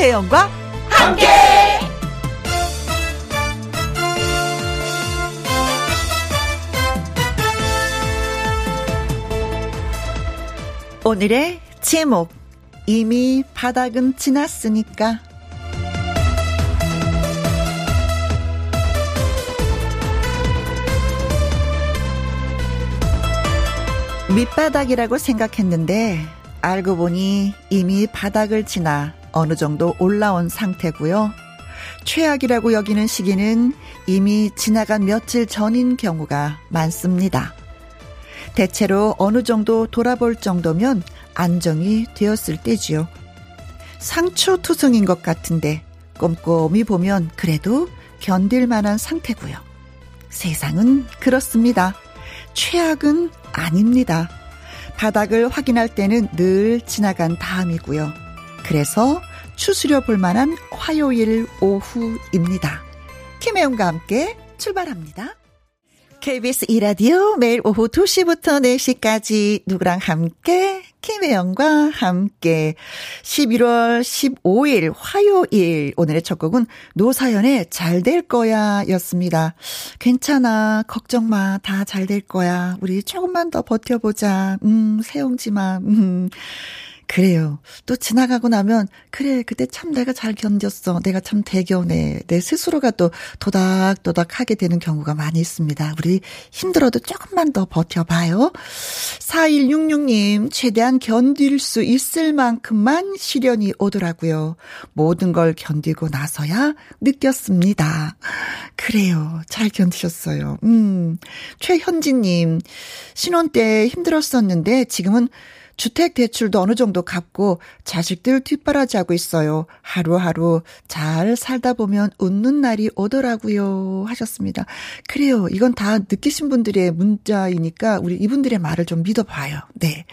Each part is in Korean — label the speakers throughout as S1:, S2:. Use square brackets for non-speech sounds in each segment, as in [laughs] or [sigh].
S1: 김혜영과 함께. 오늘의 제목 이미 바닥은 지났으니까 밑바닥이라고 생각했는데 알고 보니 이미 바닥을 지나 어느 정도 올라온 상태고요. 최악이라고 여기는 시기는 이미 지나간 며칠 전인 경우가 많습니다. 대체로 어느 정도 돌아볼 정도면 안정이 되었을 때지요. 상처투성인 것 같은데 꼼꼼히 보면 그래도 견딜 만한 상태고요. 세상은 그렇습니다. 최악은 아닙니다. 바닥을 확인할 때는 늘 지나간 다음이고요. 그래서 추스려 볼 만한 화요일 오후입니다. 김혜영과 함께 출발합니다. KBS 이라디오 매일 오후 2시부터 4시까지 누구랑 함께? 김혜영과 함께. 11월 15일 화요일. 오늘의 첫 곡은 노사연의 잘 될 거야 였습니다. 괜찮아. 걱정 마. 다 잘 될 거야. 우리 조금만 더 버텨보자. 음 세용지마. 음 그래요. 또 지나가고 나면 그래 그때 참 내가 잘 견뎠어. 내가 참 대견해. 내 스스로가 또 도닥도닥 하게 되는 경우가 많이 있습니다. 우리 힘들어도 조금만 더 버텨봐요. 4166님 최대한 견딜 수 있을 만큼만 시련이 오더라고요. 모든 걸 견디고 나서야 느꼈습니다. 그래요. 잘 견디셨어요. 음. 최현진님 신혼 때 힘들었었는데 지금은 주택 대출도 어느 정도 갚고 자식들 뒷바라지하고 있어요. 하루하루 잘 살다 보면 웃는 날이 오더라고요. 하셨습니다. 그래요. 이건 다 느끼신 분들의 문자이니까 우리 이분들의 말을 좀 믿어봐요. 네.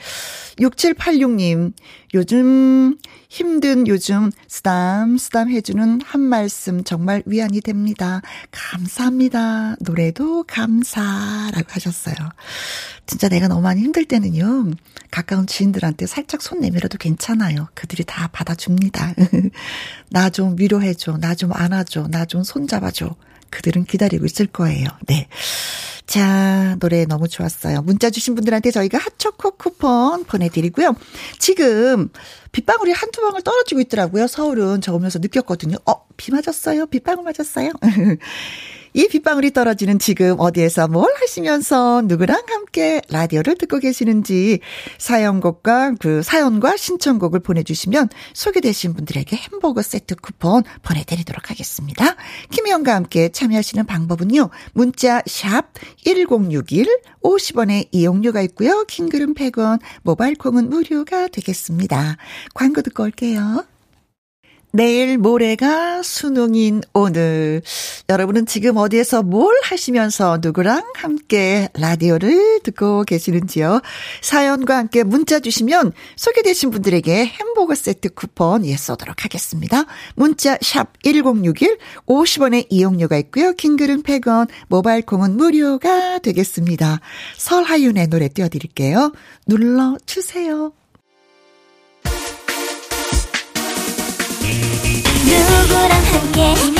S1: 6786님, 요즘 힘든 요즘 쓰담 쓰담 해주는 한 말씀 정말 위안이 됩니다. 감사합니다. 노래도 감사라고 하셨어요. 진짜 내가 너무 많이 힘들 때는요. 가까운 지인들한테 살짝 손 내밀어도 괜찮아요. 그들이 다 받아줍니다. [laughs] 나 좀 위로해줘. 나 좀 안아줘. 나 좀 손잡아줘. 그들은 기다리고 있을 거예요. 네. 자, 노래 너무 좋았어요. 문자 주신 분들한테 저희가 핫초코 쿠폰 보내드리고요. 지금 빗방울이 한두 방울 떨어지고 있더라고요. 서울은 저 오면서 느꼈거든요. 어, 비 맞았어요? 빗방울 맞았어요? [laughs] 이 빗방울이 떨어지는 지금 어디에서 뭘 하시면서 누구랑 함께 라디오를 듣고 계시는지 사연곡과 그 사연과 신청곡을 보내주시면 소개되신 분들에게 햄버거 세트 쿠폰 보내드리도록 하겠습니다. 김혜영과 함께 참여하시는 방법은요. 문자 샵 1061, 50원의 이용료가 있고요. 킹글은 100원, 모바일 콩은 무료가 되겠습니다. 광고 듣고 올게요. 내일 모레가 수능인 오늘. 여러분은 지금 어디에서 뭘 하시면서 누구랑 함께 라디오를 듣고 계시는지요? 사연과 함께 문자 주시면 소개되신 분들에게 햄버거 세트 쿠폰 예 쏘도록 하겠습니다. 문자 샵 1061, 50원의 이용료가 있고요. 킹글은 100원, 모바일 콩은 무료가 되겠습니다. 설하윤의 노래 띄워 드릴게요. 눌러 주세요.
S2: 함께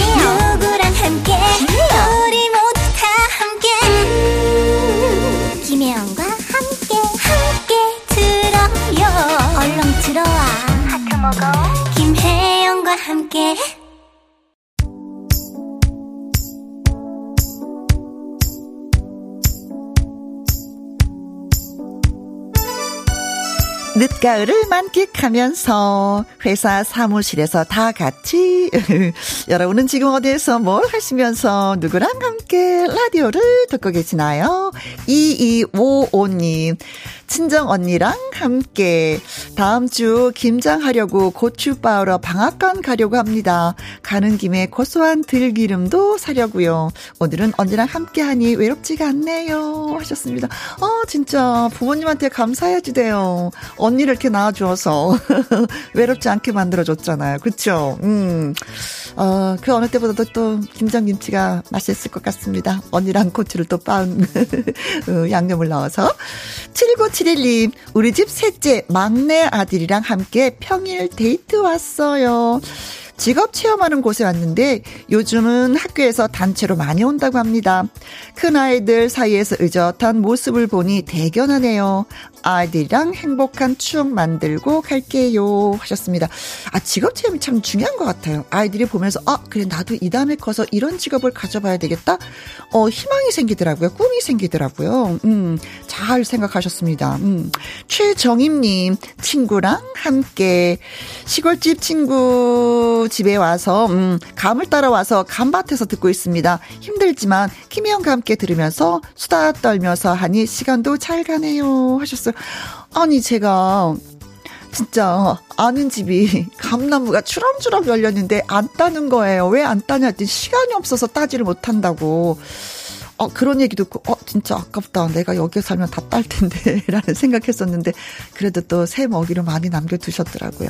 S1: 가을을 만끽하면서 회사 사무실에서 다 같이 [laughs] 여러분은 지금 어디에서 뭘 하시면서 누구랑 함께 라디오를 듣고 계시나요? 2255님 친정 언니랑 함께 다음 주 김장하려고 고추 빻으러 방앗간 가려고 합니다. 가는 김에 고소한 들기름도 사려고요. 오늘은 언니랑 함께하니 외롭지가 않네요. 하셨습니다. 어 진짜 부모님한테 감사해야지 돼요. 언니를 이렇게 낳아주어서 [laughs] 외롭지 않게 만들어줬잖아요. 그쵸? 음. 어, 그 어느 때보다도 또 김장김치가 맛있을 것 같습니다. 언니랑 고추를 또 빻은 [laughs] 어, 양념을 넣어서. 79 3771님, 우리 집 셋째 막내 아들이랑 함께 평일 데이트 왔어요. 직업 체험하는 곳에 왔는데 요즘은 학교에서 단체로 많이 온다고 합니다. 큰 아이들 사이에서 의젓한 모습을 보니 대견하네요. 아이들이랑 행복한 추억 만들고 갈게요. 하셨습니다. 아, 직업 체험이 참 중요한 것 같아요. 아이들이 보면서, 아, 그래, 나도 이 다음에 커서 이런 직업을 가져봐야 되겠다? 어, 희망이 생기더라고요. 꿈이 생기더라고요. 음, 잘 생각하셨습니다. 음, 최정임님, 친구랑 함께 시골집 친구 집에 와서, 음, 감을 따라 와서 감밭에서 듣고 있습니다. 힘들지만 김혜영과 함께 들으면서 수다 떨면서 하니 시간도 잘 가네요. 하셨어요. 아니, 제가 진짜 아는 집이 감나무가 추럼추럼 열렸는데 안 따는 거예요. 왜 안 따냐 했더니 시간이 없어서 따지를 못한다고. 어, 그런 얘기 듣고, 어, 진짜 아깝다. 내가 여기에 살면 다 딸 텐데. [laughs] 라는 생각했었는데, 그래도 또 새 먹이로 많이 남겨두셨더라고요.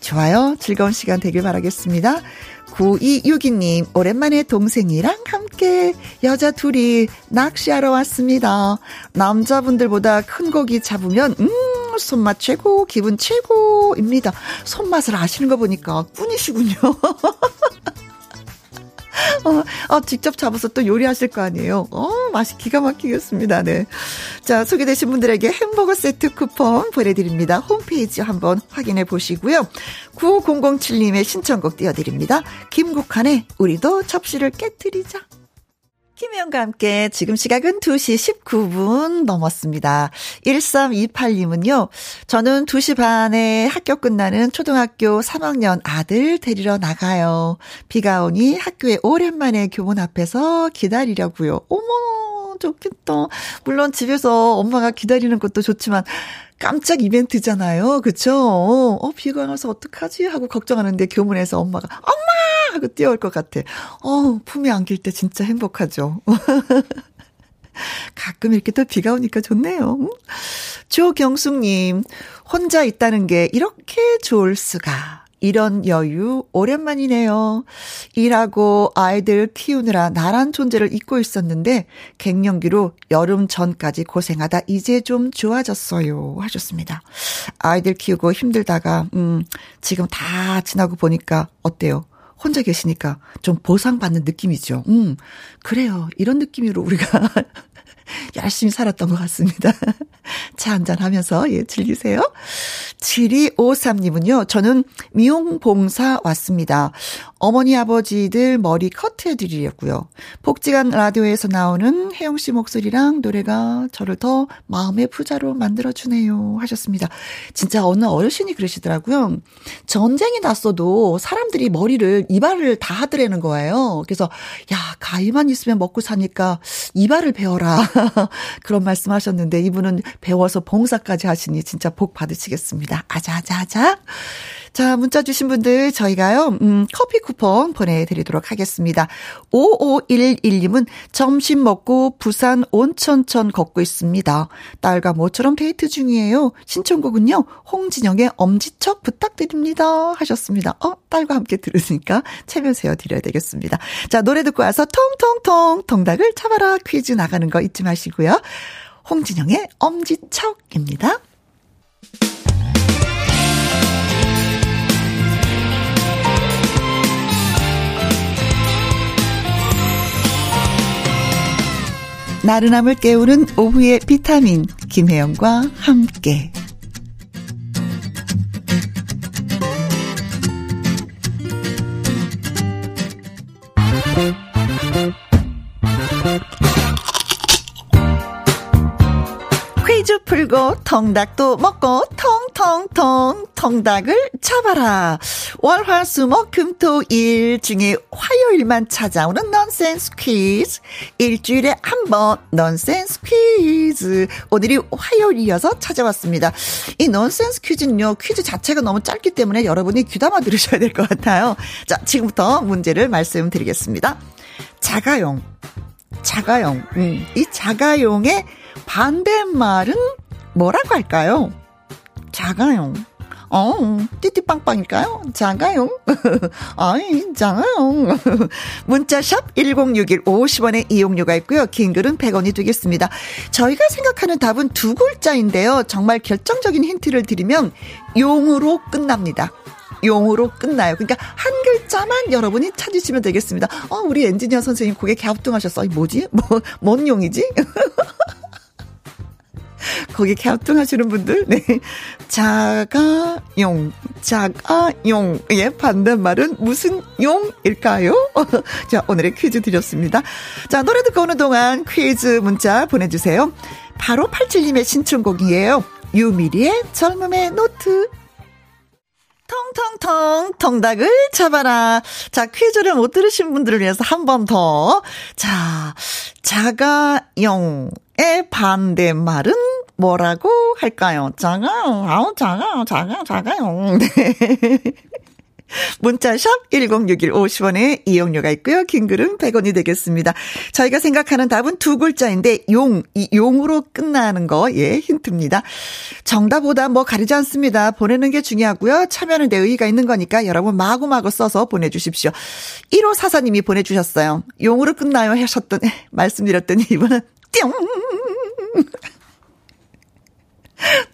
S1: 좋아요. 즐거운 시간 되길 바라겠습니다. 9262님, 오랜만에 동생이랑 함께 여자 둘이 낚시하러 왔습니다. 남자분들보다 큰 고기 잡으면, 음, 손맛 최고, 기분 최고입니다. 손맛을 아시는 거 보니까 꾼이시군요. [laughs] [laughs] 어, 어, 직접 잡아서 또 요리하실 거 아니에요. 어, 맛이 기가 막히겠습니다. 네. 자, 소개되신 분들에게 햄버거 세트 쿠폰 보내드립니다. 홈페이지 한번 확인해 보시고요. 9007님의 신청곡 띄워드립니다. 김국환의 우리도 접시를 깨뜨리자. 김혜영과 함께 지금 시각은 2시 19분 넘었습니다. 1328님은요, 저는 2시 반에 학교 끝나는 초등학교 3학년 아들 데리러 나가요. 비가 오니 학교에 오랜만에 교문 앞에서 기다리려고요. 어머, 좋겠다. 물론 집에서 엄마가 기다리는 것도 좋지만, 깜짝 이벤트잖아요. 그쵸? 어, 비가 와서 어떡하지? 하고 걱정하는데 교문에서 엄마가, 엄마! 하고 뛰어올 것 같아. 어, 품에 안길 때 진짜 행복하죠. [laughs] 가끔 이렇게 또 비가 오니까 좋네요. 조경숙님, 혼자 있다는 게 이렇게 좋을 수가. 이런 여유 오랜만이네요. 일하고 아이들 키우느라 나란 존재를 잊고 있었는데 갱년기로 여름 전까지 고생하다 이제 좀 좋아졌어요. 하셨습니다. 아이들 키우고 힘들다가 음 지금 다 지나고 보니까 어때요? 혼자 계시니까 좀 보상받는 느낌이죠. 음, 그래요. 이런 느낌으로 우리가 [laughs] 열심히 살았던 것 같습니다. [laughs] 차 한잔 하면서, 예, 즐기세요. 7253님은요, 저는 미용 봉사 왔습니다. 어머니, 아버지들 머리 커트 해드리려고요. 복지관 라디오에서 나오는 혜영 씨 목소리랑 노래가 저를 더 마음의 부자로 만들어주네요. 하셨습니다. 진짜 어느 어르신이 그러시더라고요. 전쟁이 났어도 사람들이 머리를, 이발을 다 하더라는 거예요. 그래서, 야, 가위만 있으면 먹고 사니까 이발을 배워라. [laughs] [laughs] 그런 말씀 하셨는데 이분은 배워서 봉사까지 하시니 진짜 복 받으시겠습니다. 아자아자아자. 자, 문자 주신 분들 저희가요, 음, 커피 쿠폰 보내드리도록 하겠습니다. 5511님은 점심 먹고 부산 온천천 걷고 있습니다. 딸과 모처럼 데이트 중이에요. 신청곡은요, 홍진영의 엄지척 부탁드립니다. 하셨습니다. 어, 딸과 함께 들으니까 체면 세워드려야 되겠습니다. 자, 노래 듣고 와서 통통통 통닭을 잡아라 퀴즈 나가는 거 잊지 마시고요. 홍진영의 엄지척입니다. 나른함을 깨우는 오후의 비타민 김혜영과 함께. 퀴즈 풀고 통닭도 먹고 통 통통 통닭을 잡아라. 월화수목 금토일 중에 화요일만 찾아오는 넌센스 퀴즈. 일주일에 한 번 넌센스 퀴즈. 오늘이 화요일이어서 찾아왔습니다. 이 넌센스 퀴즈는요. 퀴즈 자체가 너무 짧기 때문에 여러분이 귀담아 들으셔야 될 것 같아요. 자, 지금부터 문제를 말씀드리겠습니다. 자가용. 자가용. 음, 이 자가용의 반대말은 뭐라고 할까요? 자가용. 어, 띠띠빵빵일까요? 작아요. [laughs] 아이, 작아요. [laughs] 문자샵 1061 50원의 이용료가 있고요. 긴 글은 100원이 되겠습니다. 저희가 생각하는 답은 두 글자인데요. 정말 결정적인 힌트를 드리면 용으로 끝납니다. 용으로 끝나요. 그러니까 한 글자만 여러분이 찾으시면 되겠습니다. 어, 우리 엔지니어 선생님 고개 갸우뚱하셨어. 뭐지? 뭐, 뭔 용이지? [laughs] [laughs] 거기 갸우뚱하시는 분들, 네. 자가용, 자가용. 예, 반대말은 무슨 용일까요? [laughs] 자, 오늘의 퀴즈 드렸습니다. 자, 노래 듣고 오는 동안 퀴즈 문자 보내주세요. 바로 87님의 신청곡이에요. 유미리의 젊음의 노트. 통통통 통닭을 잡아라. 자, 퀴즈를 못 들으신 분들을 위해서 한 번 더. 자, 자가용의 반대말은 뭐라고 할까요? 작아, 아우, 작아, 작아, 작아요. [laughs] 네. 문자샵 1061 50원에 이용료가 있고요. 긴 글은 100원이 되겠습니다. 저희가 생각하는 답은 두 글자인데 용, 이 용으로 끝나는 거, 예, 힌트입니다. 정답보다 뭐 가리지 않습니다. 보내는 게 중요하고요. 참여는 내 의의가 있는 거니까 여러분 마구마구 써서 보내주십시오. 1호 사사님이 보내주셨어요. 용으로 끝나요 하셨던, [laughs] 말씀드렸더니 이번은 띵!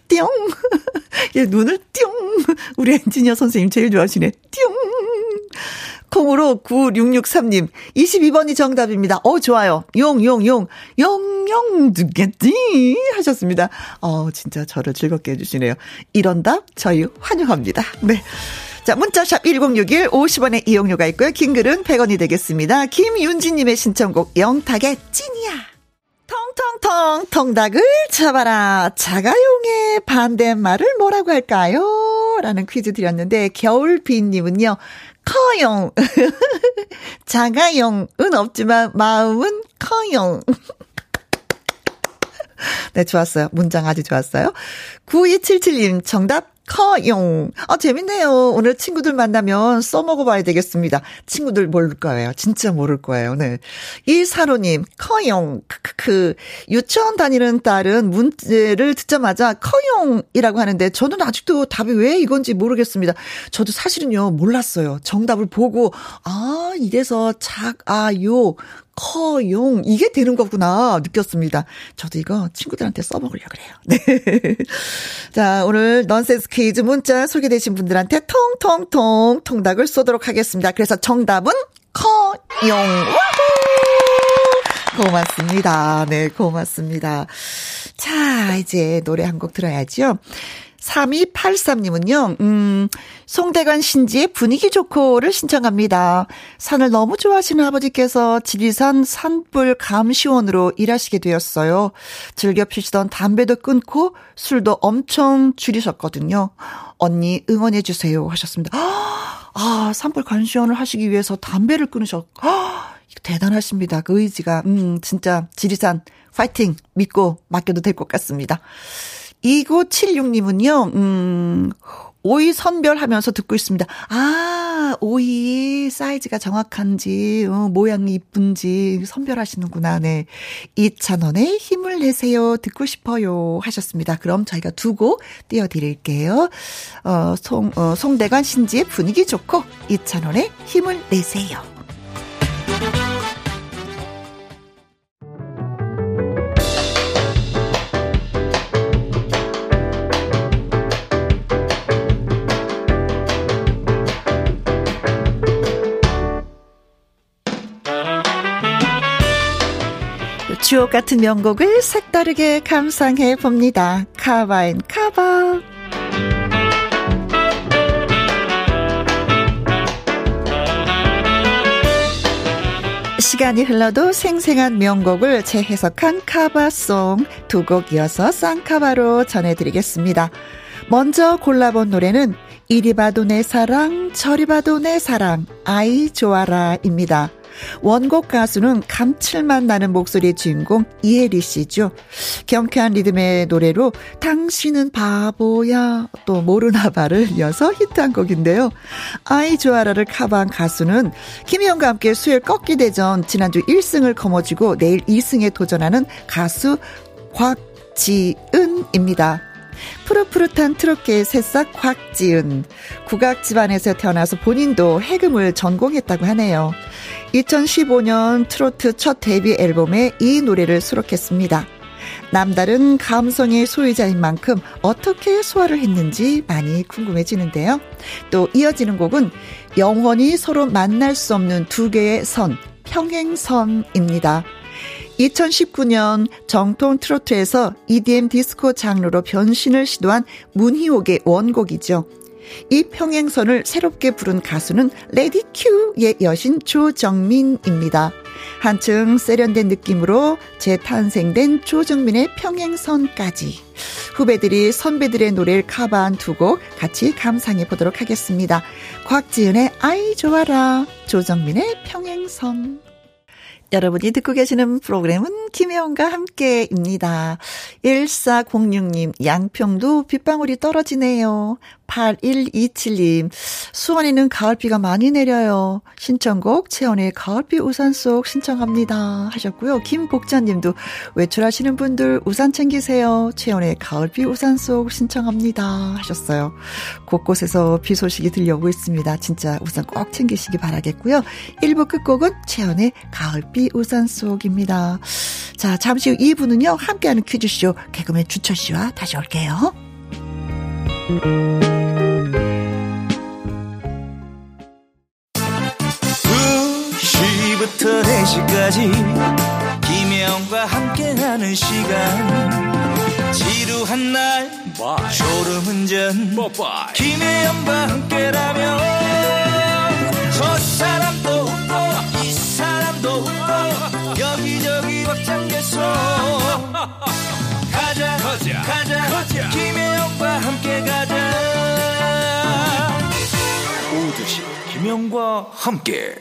S1: 띵! 예, 눈을 띵! 우리 엔지니어 선생님 제일 좋아하시네. 띵! 콩으로 9663님, 22번이 정답입니다. 어, 좋아요. 용, 용, 용, 용, 용, 두겠지? 하셨습니다. 어, 진짜 저를 즐겁게 해주시네요. 이런 답, 저희 환영합니다. 네. 자, 문자샵 1061 50원의 이용료가 있고요. 긴 글은 100원이 되겠습니다. 김윤지님의 신청곡 영탁의 찐이야. 통통통 통닭을 잡아라. 자가용의 반대말을 뭐라고 할까요? 라는 퀴즈 드렸는데 겨울비님은요. 커용. [laughs] 자가용은 없지만 마음은 커용. [laughs] 네, 좋았어요. 문장 아주 좋았어요. 9277님 정답 커용. 아, 재밌네요. 오늘 친구들 만나면 써먹어봐야 되겠습니다. 친구들 모를 거예요. 진짜 모를 거예요. 네. 이사로님, 커용. 크크크. 유치원 다니는 딸은 문제를 듣자마자 커용이라고 하는데 저는 아직도 답이 왜 이건지 모르겠습니다. 저도 사실은요, 몰랐어요. 정답을 보고, 아, 이래서 작, 아, 요, 커용 이게 되는 거구나 느꼈습니다. 저도 이거 친구들한테 써먹으려 그래요. [laughs] 네. 자 오늘 넌센스 퀴즈 문자 소개되신 분들한테 통통통 통닭을 쏘도록 하겠습니다. 그래서 정답은 커용. 고맙습니다. 네, 고맙습니다. 자, 이제 노래 한 곡 들어야죠. 3283님은요, 음, 송대관 신지의 분위기 좋고를 신청합니다. 산을 너무 좋아하시는 아버지께서 지리산 산불 감시원으로 일하시게 되었어요. 즐겨 피시던 담배도 끊고 술도 엄청 줄이셨거든요. 언니 응원해주세요 하셨습니다. [gasps] 아, 산불 감시원을 하시기 위해서 담배를 끊으셨, 아, [gasps] 대단하십니다. 그 의지가, 음, 진짜 지리산 파이팅 믿고 맡겨도 될 것 같습니다. 2976님은요, 음, 오이 선별하면서 듣고 있습니다. 아, 오이 사이즈가 정확한지, 어, 모양이 이쁜지 선별하시는구나. 네. 이찬원의 힘을 내세요. 듣고 싶어요. 하셨습니다. 그럼 저희가 두고 띄워드릴게요. 어, 송, 어, 송대관 신지의 분위기 좋고, 이찬원의 힘을 내세요. 주옥 같은 명곡을 색다르게 감상해 봅니다. 카바인 카바. 시간이 흘러도 생생한 명곡을 재해석한 카바송 두 곡 이어서 쌍카바로 전해드리겠습니다. 먼저 골라본 노래는 이리 봐도 내 사랑 저리 봐도 내 사랑 아이 좋아라입니다. 원곡 가수는 감칠맛 나는 목소리의 주인공 이혜리 씨죠. 경쾌한 리듬의 노래로 당신은 바보야 또 모르나 봐를 이어서 히트한 곡인데요. 아이 좋아라를 카바한 가수는 김희영과 함께 수요일 꺾기 대전 지난주 1승을 거머쥐고 내일 2승에 도전하는 가수 곽지은입니다. 푸릇푸릇한 트롯계의 새싹 곽지은. 국악 집안에서 태어나서 본인도 해금을 전공했다고 하네요. 2015년 트로트 첫 데뷔 앨범에 이 노래를 수록했습니다. 남다른 감성의 소유자인 만큼 어떻게 소화를 했는지 많이 궁금해지는데요. 또 이어지는 곡은 영원히 서로 만날 수 없는 두 개의 선, 평행선입니다. 2019년 정통 트로트에서 EDM 디스코 장르로 변신을 시도한 문희옥의 원곡이죠. 이 평행선을 새롭게 부른 가수는 레디 큐의 여신 조정민입니다. 한층 세련된 느낌으로 재탄생된 조정민의 평행선까지. 후배들이 선배들의 노래를 cover한 두 곡 같이 감상해 보도록 하겠습니다. 곽지은의 아이 좋아라, 조정민의 평행선. 여러분이 듣고 계시는 프로그램은 김혜원과 함께입니다. 1406님, 양평도 빗방울이 떨어지네요. 8127님, 수원에는 가을비가 많이 내려요. 신청곡 채원의 가을비 우산 속 신청합니다. 하셨고요. 김복자님도 외출하시는 분들 우산 챙기세요. 채원의 가을비 우산 속 신청합니다. 하셨어요. 곳곳에서 비 소식이 들려오고 있습니다. 진짜 우산 꼭 챙기시기 바라겠고요. 1부 끝곡은 채원의 가을비 우산 속입니다. 자, 잠시 후 2부는요. 함께하는 퀴즈쇼 개그맨 주철 씨와 다시 올게요.
S3: 2시부터 4시까지 김혜영과 함께하는 시간 지루한 날 Bye. 졸음운전 Bye. 김혜영과 함께라면 저 사람도 벅장개소 가자 가자 가자, 가자. 김혜영과 함께 가자 오두시 김혜영과 함께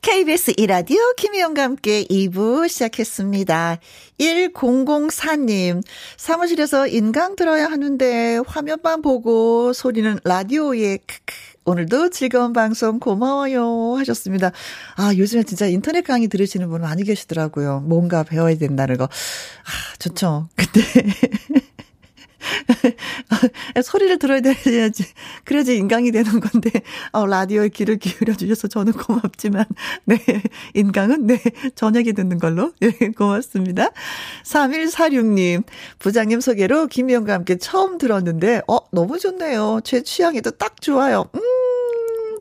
S1: KBS 이라디오 김희영과 함께 2부 시작했습니다. 1004님, 사무실에서 인강 들어야 하는데 화면만 보고 소리는 라디오에 크크. 오늘도 즐거운 방송 고마워요 하셨습니다. 아, 요즘에 진짜 인터넷 강의 들으시는 분 많이 계시더라고요. 뭔가 배워야 된다는 거. 아, 좋죠. [laughs] 근데 소리를 들어야 돼야지. 그래야지 인강이 되는 건데, 어, 라디오에 귀를 기울여 주셔서 저는 고맙지만, 네, 인강은, 네, 저녁에 듣는 걸로, 네, 고맙습니다. 3146님, 부장님 소개로 김희영과 함께 처음 들었는데, 어, 너무 좋네요. 제 취향에도 딱 좋아요. 음,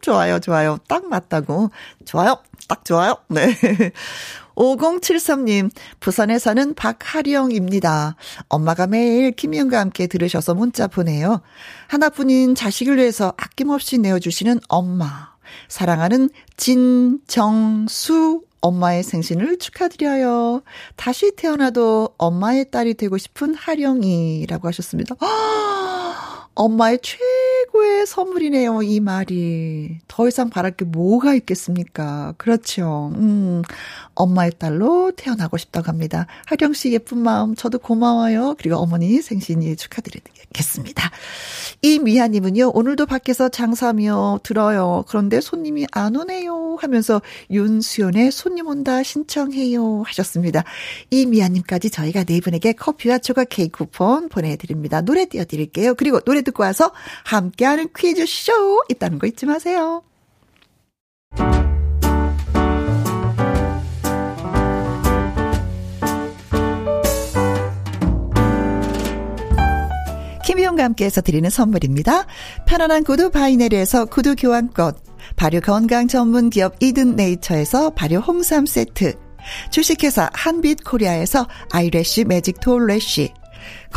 S1: 좋아요, 좋아요. 딱 맞다고. 좋아요. 딱 좋아요. 네. [laughs] 5073님, 부산에 사는 박하령입니다. 엄마가 매일 김희영과 함께 들으셔서 문자 보내요. 하나뿐인 자식을 위해서 아낌없이 내어주시는 엄마. 사랑하는 진정수 엄마의 생신을 축하드려요. 다시 태어나도 엄마의 딸이 되고 싶은 하령이라고 하셨습니다. [gasps] 엄마의 최고의 선물이네요, 이 말이. 더 이상 바랄 게 뭐가 있겠습니까? 그렇죠. 음, 엄마의 딸로 태어나고 싶다고 합니다. 하령 씨 예쁜 마음 저도 고마워요. 그리고 어머니 생신이 축하드리겠습니다. 이미아님은요, 오늘도 밖에서 장사하며 들어요. 그런데 손님이 안 오네요. 하면서 윤수연의 손님 온다 신청해요. 하셨습니다. 이미아님까지 저희가 네 분에게 커피와 조각 케이크 쿠폰 보내드립니다. 노래 띄워드릴게요. 그리고 노래 듣고 와서 함께하는 퀴즈쇼 있다는 거 잊지 마세요. 김희용과 함께해서 드리는 선물입니다. 편안한 구두 바이네리에서 구두 교환권, 발효 건강 전문 기업 이든 네이처에서 발효 홍삼 세트, 주식회사 한빛 코리아에서 eyelash magic 톨래쉬,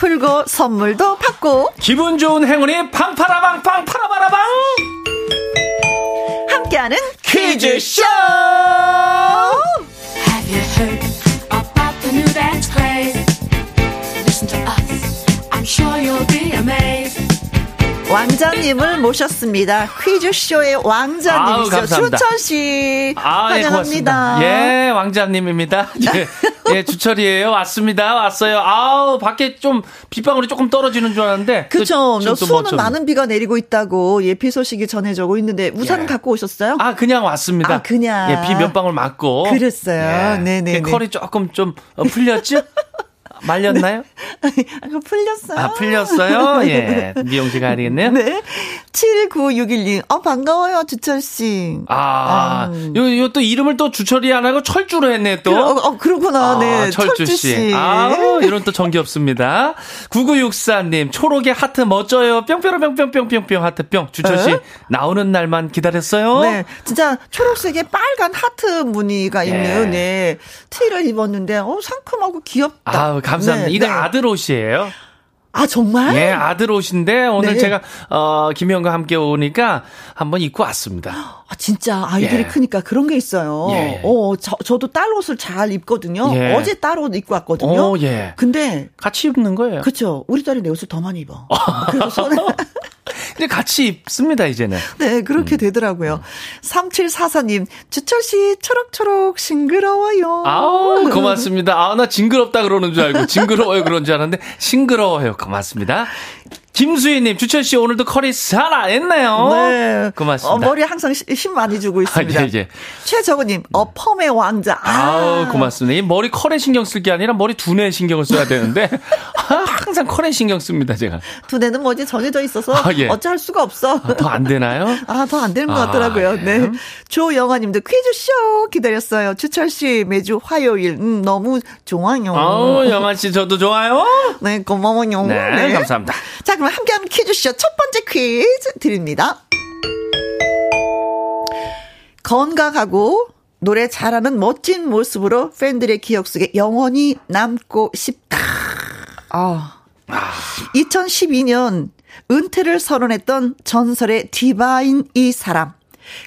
S1: 풀고 선물도 받고
S4: 기분 좋은 행운이 팡파라방 팡파라바라방
S1: 함께하는 퀴즈쇼!
S5: Have you heard about the new dance craze? Listen to us. I'm sure you'll be amazed.
S1: 왕자님을 모셨습니다. 퀴즈쇼의 왕자님이죠.
S4: 감사합니다.
S1: 추철씨.
S4: 아, 예,
S1: 환영합니다.
S4: 고맙습니다. 예, 왕자님입니다. 예, 예, 주철이에요. 왔습니다. 왔어요. 아우, 밖에 좀 빗방울이 조금 떨어지는 줄 알았는데. 또
S1: 그쵸.
S4: 또
S1: 수원은
S4: 멋쩍네.
S1: 많은 비가 내리고 있다고 예피 소식이 전해지고 있는데 우산
S4: 예.
S1: 갖고 오셨어요?
S4: 아, 그냥 왔습니다.
S1: 아, 그냥.
S4: 예, 비 몇 방울 맞고.
S1: 그랬어요.
S4: 예.
S1: 네네네.
S4: 그 컬이 조금 좀 어, 풀렸죠? [laughs] 말렸나요?
S1: 아, 그거 풀렸어요.
S4: 아, 풀렸어요? [laughs] 예. 미용실 가야겠네요.
S1: 네. 79612. 어, 반가워요, 주철씨.
S4: 아,
S1: 아유.
S4: 요, 요 또 이름을 또 주철이 안 하고 철주로 했네, 또.
S1: 그, 어, 어, 그러구나. 네.
S4: 철주 씨.
S1: 철주씨.
S4: 아, 이런 또 정기 없습니다. 9964님, 초록의 하트 멋져요. 뿅뿅뿅뿅뿅뿅뿅 하트 뿅. 주철 씨,
S1: 에?
S4: 나오는 날만 기다렸어요.
S1: 네, 진짜 초록색에 빨간 하트 무늬가 있는
S4: 예.
S1: 네, 티를 입었는데 어 상큼하고 귀엽다.
S4: 아우, 감사합니다.
S1: 네,
S4: 이거
S1: 네.
S4: 아들 옷이에요.
S1: 아 정말?
S4: 예, 아들 옷인데 오늘
S1: 네.
S4: 제가 어 김희영과 함께 오니까 한번 입고 왔습니다.
S1: 아, 진짜 아이들이
S4: 예.
S1: 크니까 그런 게 있어요.
S4: 예.
S1: 어, 저, 저도 딸 옷을 잘 입거든요.
S4: 예.
S1: 어제 딸 옷 입고 왔거든요.
S4: 어, 예.
S1: 근데
S4: 같이 입는 거예요.
S1: 그쵸. 우리 딸이 내 옷을 더 많이 입어. [laughs] 그래서 손에
S4: 근데 같이 입습니다, 이제는.
S1: 네, 그렇게 되더라고요. 3744님, 주철씨, 초록초록 싱그러워요.
S4: 아우, 고맙습니다. 아, 나 징그럽다 그러는 줄 알고, 징그러워요 그런 줄 알았는데, 싱그러워요. 고맙습니다. 김수희님, 주철씨 오늘도 컬이 살아있네요.
S1: 네.
S4: 고맙습니다.
S1: 어, 머리에 항상 시- 힘 많이 주고 있습니다.
S4: 아, 예, 예.
S1: 최정우님, 어, 펌의 왕자. 아,
S4: 아우, 고맙습니다. 이 머리 컬에 신경 쓸 게 아니라 머리 두뇌에 신경을 써야 되는데, 아, 항상 컬에 신경 씁니다, 제가.
S1: 두뇌는 뭐지 정해져 있어서
S4: 아, 예.
S1: 어찌할 수가 없어.
S4: 더안 되나요?
S1: 아, 더 안 되는 것
S4: 아,
S1: 같더라고요.
S4: 예.
S1: 네. 조영아님도 퀴즈쇼 기다렸어요. 주철씨, 매주 화요일. 음, 너무 좋아요.
S4: 아우, 영아씨, 저도 좋아요.
S1: 네, 고마워요.
S4: 네, 감사합니다.
S1: 자, 그럼 함께하는 퀴즈쇼 첫 번째 퀴즈 드립니다. 건강하고 노래 잘하는 멋진 모습으로 팬들의 기억 속에 영원히 남고 싶다. 아. 2012년 은퇴를 선언했던 전설의 디바인 이 사람.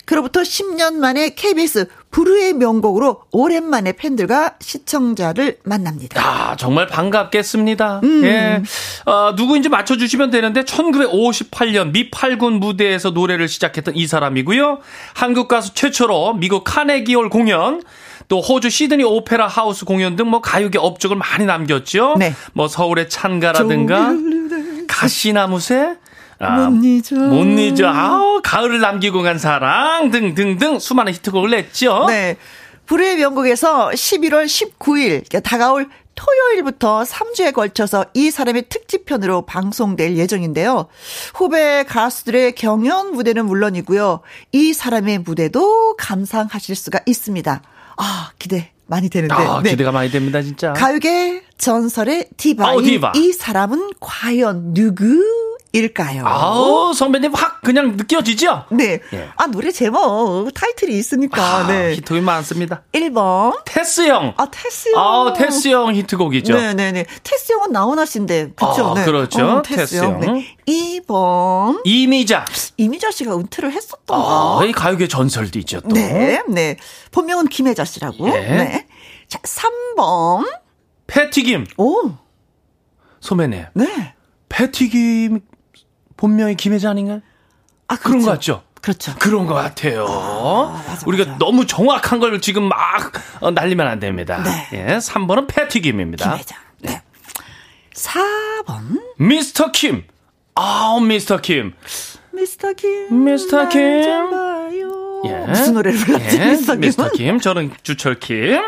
S1: 그로부터 10년 만에 KBS 불후의 명곡으로 오랜만에 팬들과 시청자를 만납니다.
S4: 아, 정말 반갑겠습니다.
S1: 음.
S4: 예. 어, 누구인지 맞춰주시면 되는데, 1958년 미 8군 무대에서 노래를 시작했던 이 사람이고요. 한국 가수 최초로 미국 카네기홀 공연, 또 호주 시드니 오페라 하우스 공연 등 뭐 가요계 업적을 많이 남겼죠.
S1: 네.
S4: 뭐 서울의 찬가라든가, 가시나무새, 아,
S1: 못 잊어.
S4: 못 잊어. 아우, 가을을 남기고 간 사랑 등등등 수많은 히트곡을 냈죠.
S1: 네. 불후의 명곡에서 11월 19일 그러니까 다가올 토요일부터 3주에 걸쳐서 이 사람의 특집편으로 방송될 예정인데요. 후배 가수들의 경연 무대는 물론이고요. 이 사람의 무대도 감상하실 수가 있습니다. 아, 기대 많이 되는데.
S4: 아,
S1: 네.
S4: 기대가 많이 됩니다, 진짜.
S1: 가요계 전설의 디바인
S4: 어, 디바.
S1: 이 사람은 과연 누구 일까요?
S4: 아우, 선배님 확 그냥 느껴지죠?
S1: 네.
S4: 예.
S1: 아, 노래 제목, 타이틀이 있으니까.
S4: 아,
S1: 네.
S4: 히트곡이 많습니다.
S1: 1번.
S4: 테스 형.
S1: 아, 테스 형.
S4: 아, 테스 형 히트곡이죠.
S1: 네네네. 테스 형은 나훈아 씨인데. 그쵸?
S4: 아,
S1: 네.
S4: 그렇죠. 테스 형.
S1: 네. 2번.
S4: 이미자.
S1: 이미자 씨가 은퇴를 했었던가.
S4: 아, 이 가요계 전설도 있죠, 또.
S1: 네, 네. 본명은 김혜자 씨라고.
S4: 예.
S1: 네. 자, 3번.
S4: 패튀김.
S1: 오,
S4: 소매네.
S1: 네.
S4: 패튀김 본명이 김혜자 아닌가요?
S1: 아,
S4: 그런
S1: 그렇죠.
S4: 거 같죠?
S1: 그렇죠.
S4: 그런 것 같아요. 우리가 너무 정확한 걸 지금 막 어, 날리면 안 됩니다.
S1: 네.
S4: 예, 3번은 패튀김입니다.
S1: 김 회장. 네. 4번
S4: 미스터 킴. 아, 미스터 킴.
S1: 미스터 김.
S4: 미스터 김.
S1: 날 잡아요.
S4: 예.
S1: 무슨 노래를 불렀지?
S4: 예,
S1: 미스터 김.
S4: 미스터 킴. 저는 주철 킴.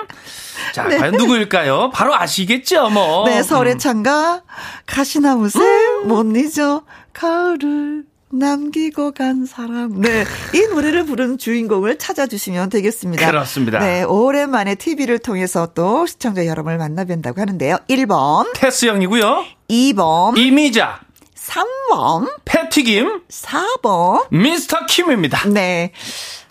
S4: 자, 과연 누구일까요? 바로 아시겠죠, 뭐.
S1: 네, 서울의 창가 가시나무새 못 잊어 가을을 남기고 간 사람. 네, 이 노래를 부른 주인공을 찾아주시면 되겠습니다.
S4: 그렇습니다.
S1: 네, 오랜만에 TV를 통해서 또 시청자 여러분을 만나뵌다고 하는데요. 1번,
S4: 테스 형이고요.
S1: 2번,
S4: 이미자,
S1: 3번,
S4: 패튀김,
S1: 4번.
S4: 미스터 킴입니다.
S1: 네.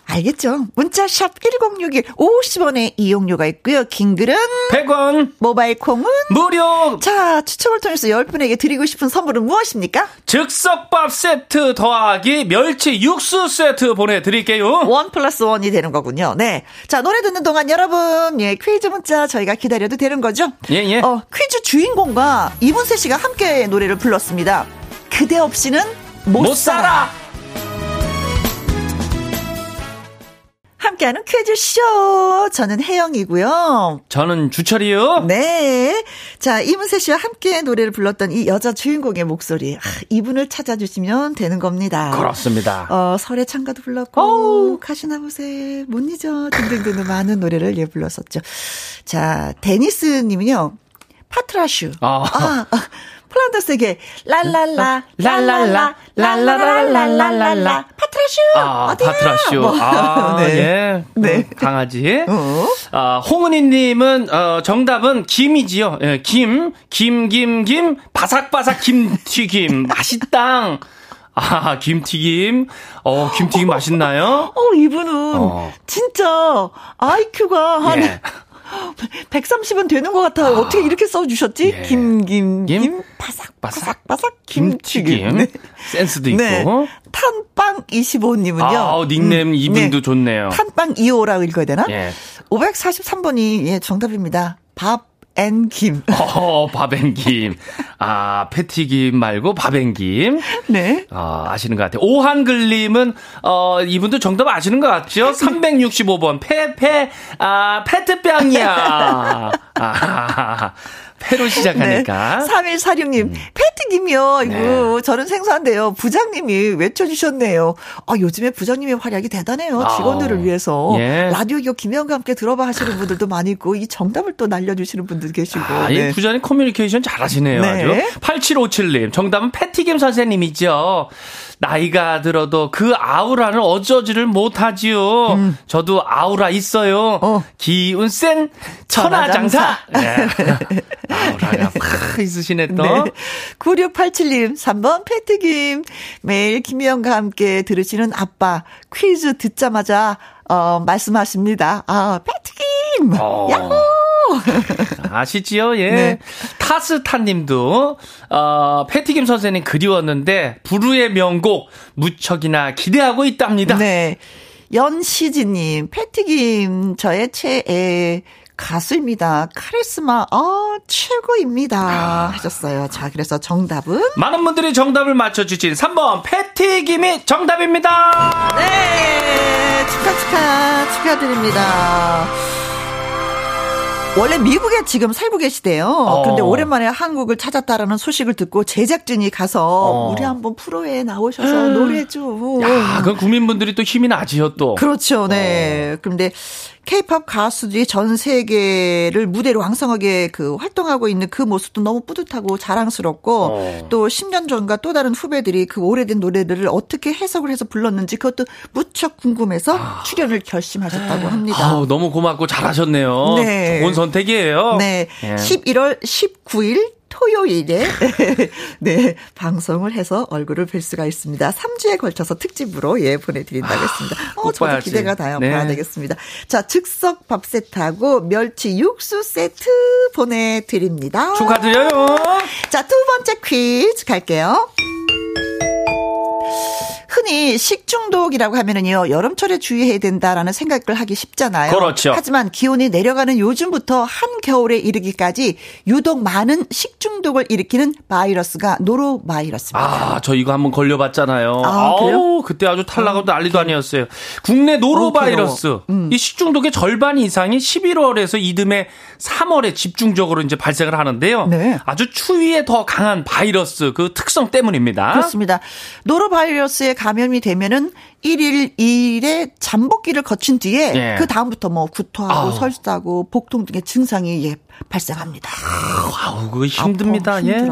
S1: 알겠죠? 문자샵 1061 50원의 이용료가 있고요. 긴 글은
S4: 100원,
S1: 모바일 콩은
S4: 무료,
S1: 자, 추첨을 통해서 10분에게 드리고 싶은 선물은 무엇입니까?
S4: 즉석밥 세트 더하기 멸치 육수 세트 보내드릴게요.
S1: 원 플러스 원이 되는 거군요. 네. 자, 노래 듣는 동안 여러분, 예, 퀴즈 문자 저희가 기다려도 되는 거죠?
S4: 예, 예.
S1: 어, 퀴즈 주인공과 이문세 씨가 함께 노래를 불렀습니다. 그대 없이는 못,
S4: 못
S1: 살아.
S4: 살아.
S1: 함께하는 퀴즈쇼. 저는 혜영이고요.
S4: 저는 주철이요.
S1: 네. 자, 이문세 씨와 함께 노래를 불렀던 이 여자 주인공의 목소리. 아, 이분을 찾아주시면 되는 겁니다.
S4: 그렇습니다.
S1: 어, 설의 창가도 불렀고, 가시나무새, 못 잊어, 등등등 많은 노래를 예, 불렀었죠. 자, 데니스 님은요, 파트라슈.
S4: 아.
S1: 아, 아, 플란더스의 개, 랄랄라, 랄랄라, 랄랄랄랄랄랄라, 파트라슈!
S4: 아? 파트라쇼.
S1: 뭐.
S4: 아, [laughs]
S1: 네.
S4: 예.
S1: 네.
S4: 그 강아지.
S1: 어?
S4: 아, 홍은희님은, 어, 정답은 김이지요. 예, 김, 김, 김, 김, 바삭바삭 김튀김. [laughs] 맛있당. 아, 김튀김. 어, 김튀김 맛있나요? [laughs]
S1: 어, 이분은,
S4: 어.
S1: 진짜, IQ가 한,
S4: 예.
S1: 130은 되는 것 같아요. 어떻게 이렇게 써주셨지?
S4: 예.
S1: 김, 김,
S4: 김,
S1: 김, 바삭, 바삭, 바삭.
S4: 김튀김.
S1: 네.
S4: 센스도 있고.
S1: 네. 탄빵25님은요.
S4: 아, 닉네임 이분도 좋네요.
S1: 탄빵 2호라고 읽어야 되나?
S4: 예.
S1: 543번이, 예, 정답입니다. 밥, 앤 김.
S4: 어, 밥앤김. 아, 패티김 말고 밥앤김.
S1: 네.
S4: 어, 아시는 것 같아요. 오한글님은, 어, 이분도 정답 아시는 것 같죠? 365번. 패, 패, 아, 페트병이야. [laughs] 아, 패로 시작하니까. 음.
S1: 네. 3146님, 패티김이요. 이거, 저는 생소한데요. 부장님이 외쳐주셨네요. 아, 요즘에 부장님의 활약이 대단해요.
S4: 아,
S1: 직원들을 위해서.
S4: 예.
S1: 라디오 교 김혜영과 함께 들어봐 하시는 분들도 많이 있고, 이 정답을 또 날려주시는 분들 계시고.
S4: 아,
S1: 네.
S4: 이 부자님 커뮤니케이션 잘하시네요.
S1: 네.
S4: 아주. 8757님, 정답은 패티김 선생님이죠. 나이가 들어도 그 아우라는 어쩌지를 못하지요. 저도 아우라 있어요.
S1: 음. 어.
S4: 기운 센 천하장사. 예. [laughs] 아우라가 팍 있으시네 또.
S1: 네. 9687님, 3번 패트김. 매일 김희영과 함께 들으시는 아빠, 퀴즈 듣자마자, 어, 말씀하십니다. 아, 패트김!
S4: 어.
S1: 야호!
S4: 아시지요? 예.
S1: 네.
S4: 타스타 님도, 어, 패티김 선생님 그리웠는데, 부르의 명곡, 무척이나 기대하고 있답니다.
S1: 네. 연시지님, 패티김, 저의 최애 가수입니다. 카리스마, 어, 최고입니다. 하셨어요. 자, 그래서 정답은?
S4: 많은 분들이 정답을 맞춰주신 3번, 패티김이 정답입니다.
S1: 네, 축하, 축하, 축하드립니다. 원래 미국에 지금 살고 계시대요.
S4: 어.
S1: 그런데 오랜만에 한국을 찾았다라는 소식을 듣고 제작진이 가서
S4: 어.
S1: 우리 한번 프로에 나오셔서 노래 좀.
S4: 야, 그 국민분들이 또 힘이 나지요, 또.
S1: 그렇죠, 네. 그런데 케이팝 가수들이 전 세계를 무대로 왕성하게 그 활동하고 있는 그 모습도 너무 뿌듯하고 자랑스럽고
S4: 어.
S1: 또 10년 전과 또 다른 후배들이 그 오래된 노래들을 어떻게 해석을 해서 불렀는지 그것도 무척 궁금해서 출연을 결심하셨다고 합니다.
S4: 아우, 너무 고맙고 잘하셨네요.
S1: 네.
S4: 좋은 선택이에요.
S1: 네.
S4: 예.
S1: 11월 19일 토요일에 [laughs] 네 방송을 해서 얼굴을 뵐 수가 있습니다. 3주에 걸쳐서 특집으로 예 보내드린다고 했습니다.
S4: 어꼭
S1: 저도
S4: 봐야지.
S1: 기대가 나요.
S4: 네.
S1: 봐야 되겠습니다. 자 즉석 밥 세트하고 멸치 육수 세트 보내드립니다.
S4: 축하드려요.
S1: 자 두 번째 퀴즈 갈게요. 흔히 식중독이라고 하면은요, 여름철에 주의해야 된다라는 생각을 하기 쉽잖아요.
S4: 그렇죠.
S1: 하지만 기온이 내려가는 요즘부터 한 겨울에 이르기까지 유독 많은 식중독을 일으키는 바이러스가 노로바이러스입니다.
S4: 아, 저 이거 한번 걸려봤잖아요.
S1: 아, 그래요?
S4: 아우, 그때 아주 탈락하고 난리도 아니었어요. 국내 노로바이러스.
S1: 어, 괴로워.
S4: 이 식중독의 절반 이상이 11월에서 이듬해 3월에 집중적으로 이제 발생을 하는데요.
S1: 네.
S4: 아주 추위에 더 강한 바이러스 그 특성 때문입니다.
S1: 그렇습니다. 노로바이러스에 감염이 되면은 1일, 2일의 잠복기를 거친 뒤에
S4: 예.
S1: 그 다음부터 뭐 구토하고
S4: 아우.
S1: 설사하고 복통 등의 증상이 예, 발생합니다.
S4: 아우, 그거 힘듭니다.
S1: 아파,
S4: 예.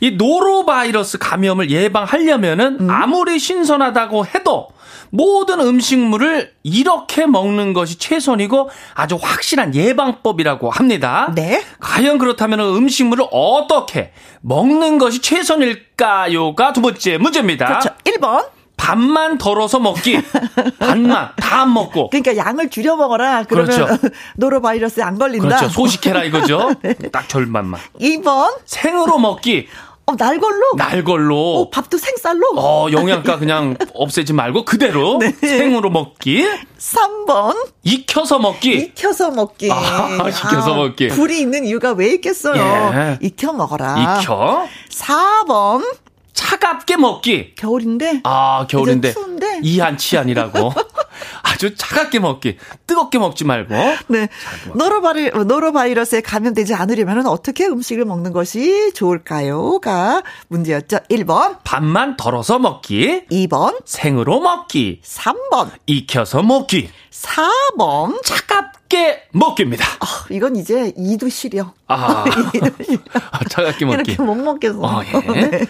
S4: 이 노로바이러스 감염을 예방하려면은
S1: 음.
S4: 아무리 신선하다고 해도 모든 음식물을 이렇게 먹는 것이 최선이고 아주 확실한 예방법이라고 합니다.
S1: 네.
S4: 과연 그렇다면 음식물을 어떻게 먹는 것이 최선일까요가 두 번째 문제입니다.
S1: 그렇죠. 1번.
S4: 반만 덜어서 먹기. 반만 다 안 먹고.
S1: 그러니까 양을 줄여 먹어라. 그러면
S4: 그렇죠. [laughs]
S1: 노로바이러스에 안 걸린다.
S4: 그렇죠. 소식해라 이거죠. [laughs]
S1: 네.
S4: 딱 절반만.
S1: 2번.
S4: 생으로 먹기.
S1: 어, 날걸로?
S4: 날걸로.
S1: 어, 밥도 생쌀로?
S4: 어, 영양가 그냥 [laughs] 없애지 말고 그대로
S1: 네.
S4: 생으로 먹기,
S1: 3번.
S4: 익혀서 먹기.
S1: 익혀서 먹기.
S4: 아, 익혀서 먹기.
S1: 불이 있는 이유가 왜 있겠어요?
S4: 예.
S1: 익혀 먹어라.
S4: 익혀.
S1: 4번.
S4: 차갑게 먹기.
S1: 겨울인데.
S4: 아, 겨울인데.
S1: 추운데.
S4: 이한치한이라고. [laughs] 아주 차갑게 먹기. 뜨겁게 먹지 말고.
S1: 네. 노로바이, 노로바이러스에 감염되지 않으려면 어떻게 음식을 먹는 것이 좋을까요?가 문제였죠. 1번,
S4: 밥만 덜어서 먹기.
S1: 2번,
S4: 생으로 먹기.
S1: 3번,
S4: 익혀서 먹기.
S1: 4번.
S4: 차갑게 먹기입니다.
S1: 아, 이건 이제 2도 시려.
S4: 아, [laughs] 아, 차갑게 먹기.
S1: 이렇게 못 먹겠어.
S4: 어, 예. [laughs]
S1: 네.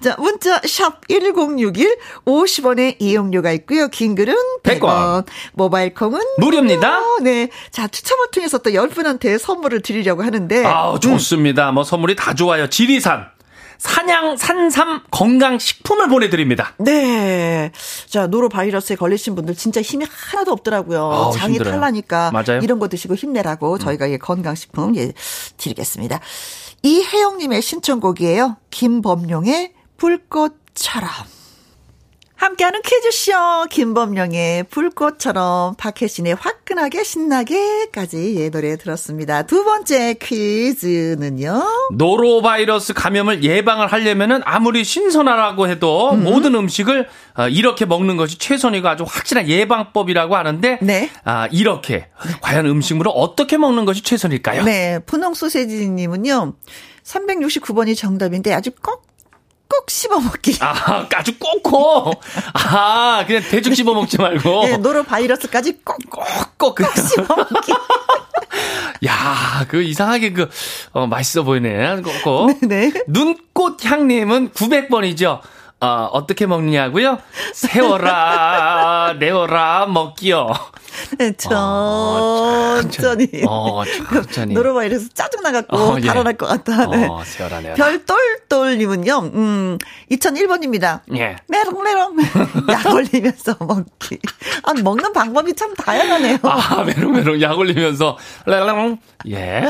S1: 자, 문자 샵 1061, 50원의 이용료가 있고요. 긴 글은 100원.
S4: 100원.
S1: 모바일 콩은
S4: 무료입니다.
S1: 무료. 네. 자, 추첨을 통해서 또 10분한테 선물을 드리려고 하는데
S4: 아우, 좋습니다. 뭐 선물이 다 좋아요. 지리산. 산양 산삼 건강 식품을 보내드립니다.
S1: 네. 자, 노로 바이러스에 걸리신 분들 진짜 힘이 하나도 없더라고요.
S4: 아우,
S1: 장이
S4: 힘들어요.
S1: 탈라니까
S4: 맞아요. 음.
S1: 이런 거 드시고 힘내라고 저희가 예, 건강 식품 예, 드리겠습니다. 이혜영님의 신청곡이에요. 김범용의 불꽃처럼. 함께하는 퀴즈쇼 김범용의 불꽃처럼 박혜신의 화끈하게 신나게까지 예 노래 들었습니다. 두 번째 퀴즈는요.
S4: 노로바이러스 감염을 예방을 하려면은 아무리 신선하라고 해도 모든 음식을 어, 이렇게 먹는 것이 최선이고 아주 확실한 예방법이라고 하는데
S1: 네.
S4: 아, 이렇게 과연 음식물을 어떻게 먹는 것이 최선일까요?
S1: 네, 분홍 소세지 님은요, 369번이 정답인데 아주 꼭, 꼭 씹어먹기.
S4: 아, 아주 꼭꼭. 아, 그냥 대충 씹어 먹지 말고.
S1: 네, 노로 바이러스까지 꼭,
S4: 꼭꼭 그냥. [laughs]
S1: 씹어먹기.
S4: 야, 그 이상하게 그 어, 맛있어 보이네. 꼭꼭. [laughs]
S1: 네.
S4: 눈꽃 향님은 900번이죠. 어, 어떻게 먹느냐고요? 세워라, 내워라, 먹기요.
S1: 네, 천천히.
S4: 어, 천천히.
S1: 노로 바이러스 짜증나갖고
S4: 어, 예.
S1: 달아날 것 같다. 네.
S4: 어, 세워라, 내워라.
S1: 별똘똘님은요, 음, 2001번입니다.
S4: 예.
S1: 메롱메롱. [laughs] 약 올리면서 먹기. 아, 먹는 방법이 참 다양하네요.
S4: 아, 메롱메롱 약 올리면서, 랄랄 예.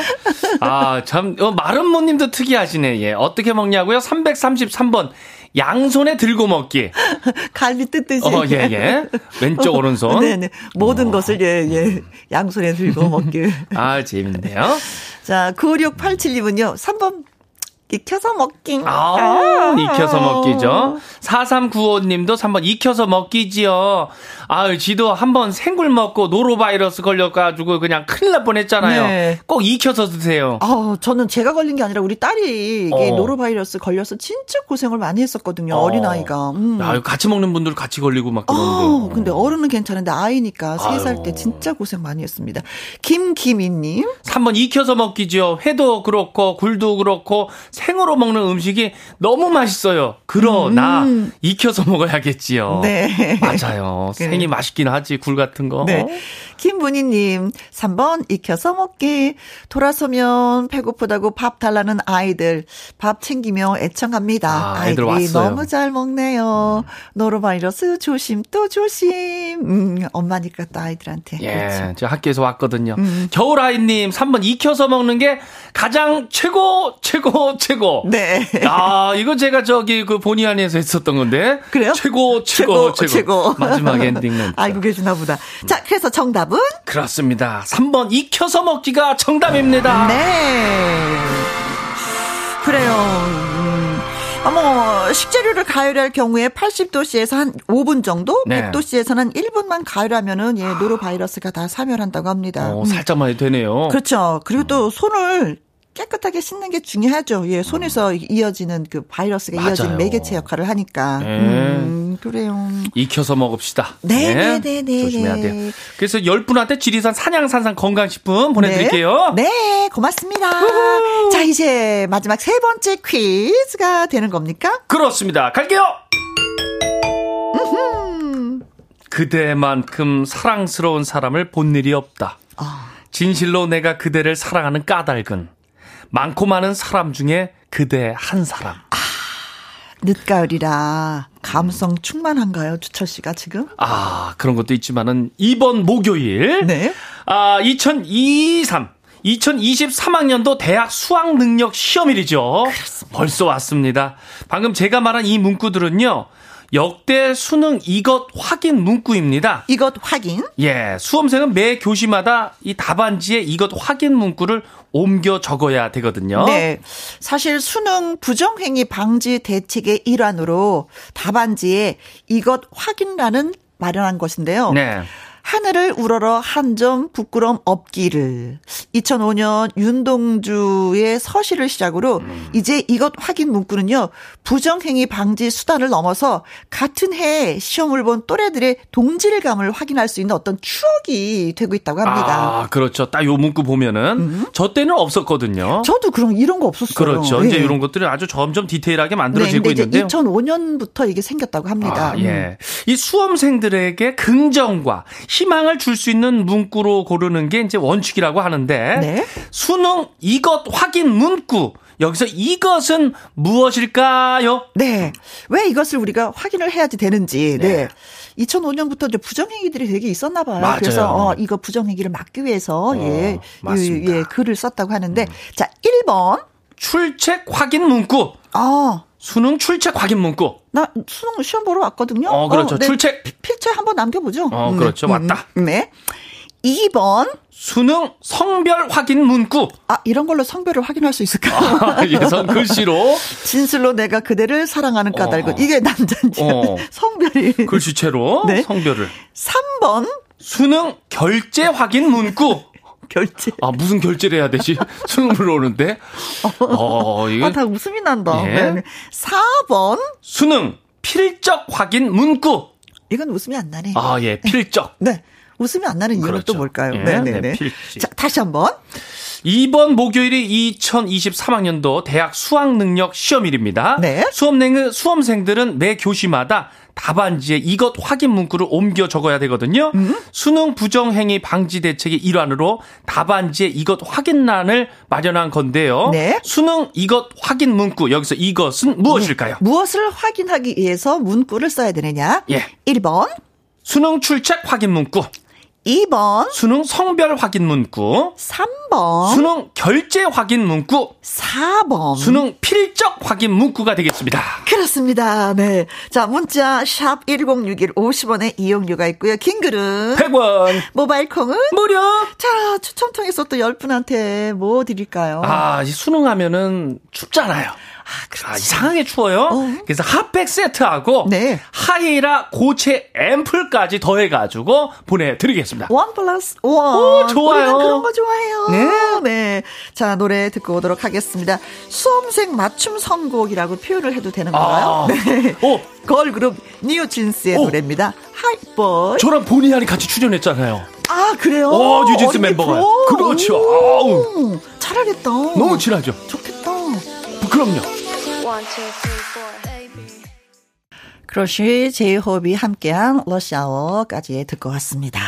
S4: 아, 참, 어, 마름모님도 특이하시네. 예. 어떻게 먹냐고요? 333번. 양손에 들고 먹기. [laughs]
S1: 갈비 뜯듯이.
S4: 어, 예, 예. 왼쪽, [laughs] 오른손.
S1: 네네. 모든 것을, 예, 예. 양손에 들고 먹기. [laughs]
S4: 아, 재밌네요.
S1: 자, 9687님은요, 3번, 익혀서 먹기.
S4: 아, 익혀서 먹기죠. 4395님도 3번 익혀서 먹기지요. 아유, 지도 한번 생굴 먹고 노로바이러스 걸려가지고 그냥 큰일 날 뻔했잖아요.
S1: 네.
S4: 꼭 익혀서 드세요.
S1: 아, 저는 제가 걸린 게 아니라 우리 딸이 이게
S4: 어.
S1: 노로바이러스 걸려서 진짜 고생을 많이 했었거든요.
S4: 어.
S1: 어. 린아이가 음.
S4: 아유, 같이 먹는 분들 같이 걸리고 막
S1: 아,
S4: 그러는데.
S1: 근데 어른은 괜찮은데 아이니까 세살
S4: 아유.
S1: 때 진짜 고생 많이 했습니다. 김기민님.
S4: 3번 익혀서 먹기죠. 회도 그렇고 굴도 그렇고 생으로 먹는 음식이 너무 맛있어요. 그러나 익혀서 먹어야겠지요.
S1: 음. 네.
S4: 맞아요. [laughs]
S1: 그래.
S4: 생이 맛있긴 하지 굴 같은 거.
S1: 네. 김문희 님, 3번, 익혀서 먹기. 돌아서면 배고프다고 밥 달라는 아이들. 밥 챙기며 애청합니다.
S4: 아,
S1: 아이들이
S4: 왔어요.
S1: 너무 잘 먹네요. 노로바이러스 조심 또 조심. 음, 엄마니까 또 아이들한테.
S4: 예,
S1: 그렇죠.
S4: 제가 학교에서 왔거든요.
S1: 음.
S4: 겨울 아이 님, 3번 익혀서 먹는 게 가장 최고, 최고, 최고.
S1: 네.
S4: 아, 이거 제가 저기 그 본의 아니에서 했었던 건데.
S1: 그래요?
S4: 최고, 최고, 최고.
S1: 최고.
S4: 마지막 엔딩 멘트.
S1: 알고 계시나 보다. 자, 그래서 정답은?
S4: 그렇습니다. 3번 익혀서 먹기가 정답입니다.
S1: 네. 그래요. 음. 어머, 식재료를 가열할 경우에 80도씨에서 한 5분 정도,
S4: 네.
S1: 100도씨에서는 1분만 가열하면은 예, 노로바이러스가 다 사멸한다고 합니다.
S4: 어,
S1: 음.
S4: 살짝만 해도 되네요.
S1: 그렇죠. 그리고 또 손을 깨끗하게 씻는 게 중요하죠. 예, 손에서 이어지는 그 바이러스가
S4: 맞아요.
S1: 이어지는 매개체 역할을 하니까.
S4: 네.
S1: 음, 그래요.
S4: 익혀서 먹읍시다.
S1: 네, 네, 네, 네,
S4: 조심해야
S1: 네.
S4: 돼요. 그래서 10분한테 지리산 산양산상 건강식품 보내드릴게요.
S1: 네, 네, 고맙습니다. 자, 이제 마지막 세 번째 퀴즈가 되는 겁니까?
S4: 그렇습니다. 갈게요. 그대만큼 사랑스러운 사람을 본 일이 없다.
S1: 아.
S4: 진실로 내가 그대를 사랑하는 까닭은 많고 많은 사람 중에 그대 한 사람.
S1: 늦가을이라 감성 충만한가요, 주철 씨가 지금?
S4: 아, 그런 것도 있지만은 이번 목요일
S1: 네.
S4: 아, 2023 2023학년도 대학 수학 능력 시험일이죠. 벌써 왔습니다. 방금 제가 말한 이 문구들은요. 역대 수능 이것 확인 문구입니다.
S1: 이것 확인.
S4: 예, 수험생은 매 교시마다 이 답안지에 이것 확인 문구를 옮겨 적어야 되거든요.
S1: 네. 사실 수능 부정행위 방지 대책의 일환으로 답안지에 이것 확인란은 마련한 것인데요.
S4: 네.
S1: 하늘을 우러러 한 점 부끄럼 없기를 2005년 윤동주의 서시를 시작으로
S4: 음.
S1: 이제 이것 확인 문구는요 부정행위 방지 수단을 넘어서 같은 해에 시험을 본 또래들의 동질감을 확인할 수 있는 어떤 추억이 되고 있다고 합니다.
S4: 아, 그렇죠. 딱 요 문구 보면은 저 때는 없었거든요.
S1: 저도 그럼 이런 거 없었어요.
S4: 그렇죠. 이제
S1: 예.
S4: 이런 것들이 아주 점점 디테일하게
S1: 네,
S4: 만들어지고
S1: 이제
S4: 있는데요.
S1: 2005년부터 이게 생겼다고 합니다.
S4: 아, 예. 이 수험생들에게 긍정과 희망을 줄 수 있는 문구로 고르는 게 이제 원칙이라고 하는데
S1: 네.
S4: 수능 이것 확인 문구 여기서 이것은 무엇일까요?
S1: 네. 왜 이것을 우리가 확인을 해야지 되는지. 네. 2005년부터 이제 부정행위들이 되게 있었나 봐요.
S4: 맞아요.
S1: 그래서 어, 이거 부정행위를 막기 위해서 예,
S4: 맞습니다.
S1: 예, 예, 글을 썼다고 하는데 자, 1번.
S4: 출첵 확인 문구.
S1: 아,
S4: 수능 출첵 확인 문구.
S1: 나 수능 시험 보러 왔거든요.
S4: 어, 그렇죠.
S1: 네.
S4: 출첵.
S1: 피- 필체 한번 남겨 보죠.
S4: 어, 그렇죠. 맞다.
S1: 네. 2번.
S4: 수능 성별 확인 문구.
S1: 아, 이런 걸로 성별을 확인할 수 있을까?
S4: 예선 글씨로 [laughs]
S1: 진실로 내가 그대를 사랑하는 까닭은
S4: 어.
S1: 이게 남자인지
S4: 어.
S1: 성별이
S4: 글씨체로
S1: 네.
S4: 성별을.
S1: 3번
S4: 수능 결제 확인 문구.
S1: 결제.
S4: 아, 무슨 결제를 해야 되지? [laughs] 수능 들어오는데. 어, 이거
S1: 아, 다 웃음이 난다.
S4: 예.
S1: 네, 네. 4번
S4: 수능 필적 확인 문구.
S1: 이건 웃음이 안 나네.
S4: 아, 예, 필적.
S1: 네. 웃음이 안 나는 이유는
S4: 그렇죠.
S1: 또 뭘까요?
S4: 예,
S1: 네, 네,
S4: 네,
S1: 네. 자, 다시 한번.
S4: 이번 목요일이 2023학년도 대학 수학 능력 시험일입니다.
S1: 네.
S4: 수험생, 수험생들은 매 교시마다 답안지에 이것 확인 문구를 옮겨 적어야 되거든요.
S1: 음?
S4: 수능 부정행위 방지 대책의 일환으로 답안지에 이것 확인란을 마련한 건데요.
S1: 네.
S4: 수능 이것 확인 문구 여기서 이것은 무엇일까요?
S1: 무엇을 확인하기 위해서 문구를 써야 되느냐?
S4: 예.
S1: 1번,
S4: 수능 출첵 확인 문구,
S1: 2번,
S4: 수능 성별 확인 문구,
S1: 3번,
S4: 수능 결제 확인 문구,
S1: 4번.
S4: 수능 필적 확인 문구가 되겠습니다.
S1: 그렇습니다. 네. 자, 문자 샵 1061 50원의 이용료가 있고요. 긴 글은
S4: 100원
S1: 모바일 콩은
S4: 무료.
S1: 자, 추첨 통해서 또 10분한테 뭐 드릴까요?
S4: 아, 이 수능 하면은 춥잖아요. 아, 이상하게 추워요. 그래서 핫팩 세트하고
S1: 네.
S4: 하이라 고체 앰플까지 더해가지고 보내드리겠습니다.
S1: one plus one.
S4: 오, 좋아요.
S1: 그런 거 좋아해요.
S4: 네.
S1: 네. 자, 노래 듣고 오도록 하겠습니다. 수험생 맞춤 선곡이라고 표현을 해도 되는 건가요?
S4: 아.
S1: 네.
S4: 오.
S1: 걸그룹 뉴진스의
S4: 오.
S1: 노래입니다. Hype Boy.
S4: 저랑 본의 아니게 같이 출연했잖아요.
S1: 아, 그래요?
S4: 오, 뉴진스.
S1: 프로.
S4: 그렇죠.
S1: 오, 잘하겠다.
S4: 너무 친하죠.
S1: 좋겠다.
S4: 그럼요.
S1: 크러쉬 제이홉이 함께한 러시아워까지 듣고 왔습니다.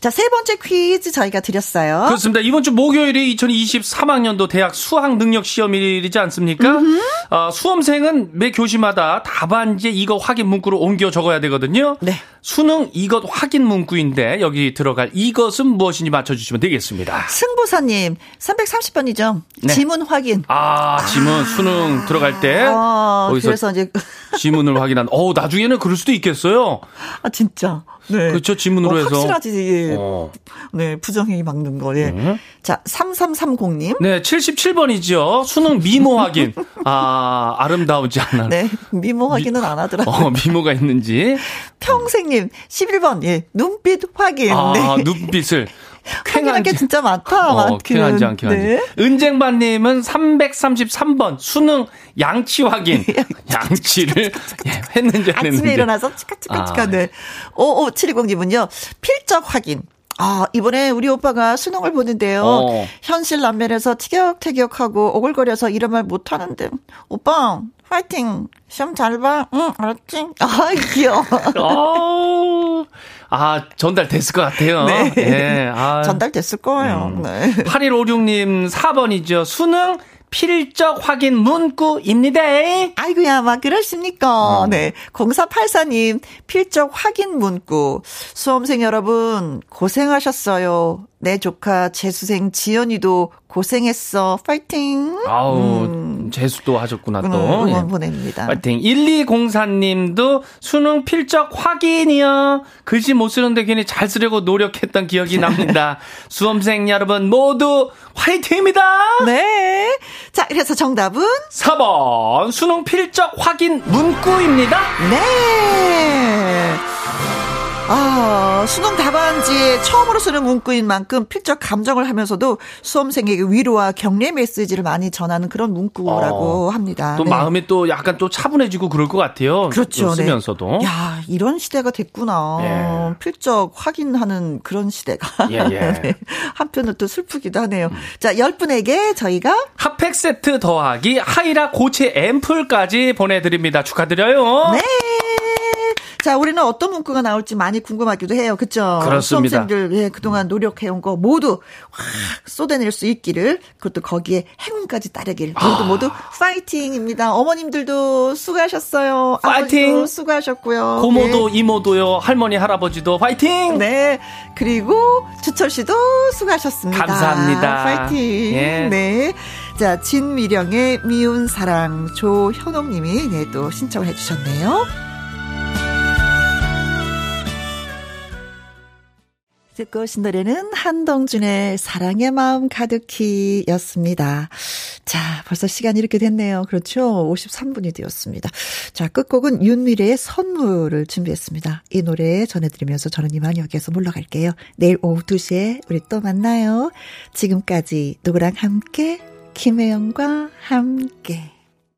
S1: 자, 세 번째 퀴즈 저희가 드렸어요.
S4: 그렇습니다. 이번 주 목요일이 2023학년도 대학 수학 능력 시험일이지 않습니까? 어, 수험생은 매 교시마다 답안지에 이거 확인 문구로 옮겨 적어야 되거든요.
S1: 네.
S4: 수능 이것 확인 문구인데 여기 들어갈 이것은 무엇인지 맞춰주시면 되겠습니다.
S1: 승부사님, 330번이죠.
S4: 네.
S1: 지문 확인.
S4: 아, 지문 수능 들어갈 때
S1: 아,
S4: 거기서
S1: 그래서 이제,
S4: 지문을 확인한. 어, 나중에는 그럴 수도 있겠어요.
S1: 아, 진짜. 네.
S4: 그렇죠, 지문으로
S1: 어,
S4: 해서.
S1: 확실하지, 예.
S4: 어.
S1: 네, 부정행위 막는 거, 예. 자, 3330님.
S4: 네, 77번이죠. 수능 미모 확인. 아, 아름다우지 않나.
S1: 네, 미모 확인은 안 하더라고요.
S4: 어, 미모가 있는지.
S1: 평생님, 11번, 예, 눈빛 확인.
S4: 아,
S1: 네.
S4: 눈빛을 [laughs] 쾌한지
S1: 진짜 많다.
S4: 어. 쾌한지 안 쾌한지.
S1: 네.
S4: 은쟁반님은 333번 수능 양치 확인. [laughs] [laughs] 양치를 예, 했는지 안 했는지.
S1: 아침에 일어나서 치카치카치카,
S4: 아,
S1: 네. 5570님은요, 필적 확인. 아, 이번에 우리 오빠가 수능을 보는데요.
S4: 어.
S1: 현실 남면에서 티격태격하고 오글거려서 이런 말 못하는데, 오빠, 파이팅! 시험 잘 봐. 응, 알았지? 아, 귀여워.
S4: 어, 아, 전달됐을 것 같아요.
S1: 네.
S4: 예, 아.
S1: 전달됐을 거예요.
S4: 음.
S1: 네.
S4: 8156님 4번이죠. 수능 필적 확인 문구입니다.
S1: 아이고야, 막 그러십니까.
S4: 어.
S1: 네. 0484님, 필적 확인 문구. 수험생 여러분, 고생하셨어요. 내 조카 재수생 지연이도 고생했어. 파이팅.
S4: 아우, 재수도 하셨구나, 또.
S1: 응원,
S4: 예.
S1: 응원 보냅니다.
S4: 파이팅. 1204님도 수능 필적 확인이요. 글씨 못 쓰는데 괜히 잘 쓰려고 노력했던 기억이 [laughs] 납니다. 수험생 여러분 모두 화이팅입니다!
S1: 네. 자, 그래서 정답은?
S4: 4번, 수능 필적 확인 문구입니다.
S1: 네. 아, 수능 답안지에 처음으로 쓰는 문구인 만큼 필적 감정을 하면서도 수험생에게 위로와 격려 메시지를 많이 전하는 그런 문구라고
S4: 어,
S1: 합니다.
S4: 또
S1: 네.
S4: 마음이 또 약간 또 차분해지고 그럴 것 같아요.
S1: 그렇죠.
S4: 또 쓰면서도.
S1: 네. 야, 이런 시대가 됐구나.
S4: 예.
S1: 필적 확인하는 그런 시대가.
S4: 예, 예. [laughs]
S1: 네. 한편은 또 슬프기도 하네요. 자, 10분에게 저희가
S4: 핫팩 세트 더하기 하이라 고체 앰플까지 보내드립니다. 축하드려요.
S1: 네. 자, 우리는 어떤 문구가 나올지 많이 궁금하기도 해요. 그쵸?
S4: 그렇습니다.
S1: 수험생들, 예, 그동안 노력해온 거 모두 확 쏟아낼 수 있기를, 그것도 거기에 행운까지 따르길.
S4: 아.
S1: 모두 모두 파이팅입니다. 어머님들도 수고하셨어요.
S4: 파이팅!
S1: 수고하셨고요.
S4: 고모도 이모도요. 할머니 할아버지도 파이팅.
S1: 네. 네. 그리고 주철 씨도 수고하셨습니다.
S4: 감사합니다.
S1: 파이팅.
S4: 예.
S1: 네. 자, 진미령의 미운 사랑 조현옥 님이 네, 또 신청을 해주셨네요. 듣고 오신 노래는 한동준의 사랑의 마음 가득히 였습니다. 자, 벌써 시간이 이렇게 됐네요. 그렇죠. 53분이 되었습니다. 자, 끝곡은 윤미래의 선물을 준비했습니다. 이 노래 전해드리면서 저는 이만 여기에서 물러갈게요. 내일 오후 2시에 우리 또 만나요. 지금까지 누구랑 함께, 김혜영과 함께.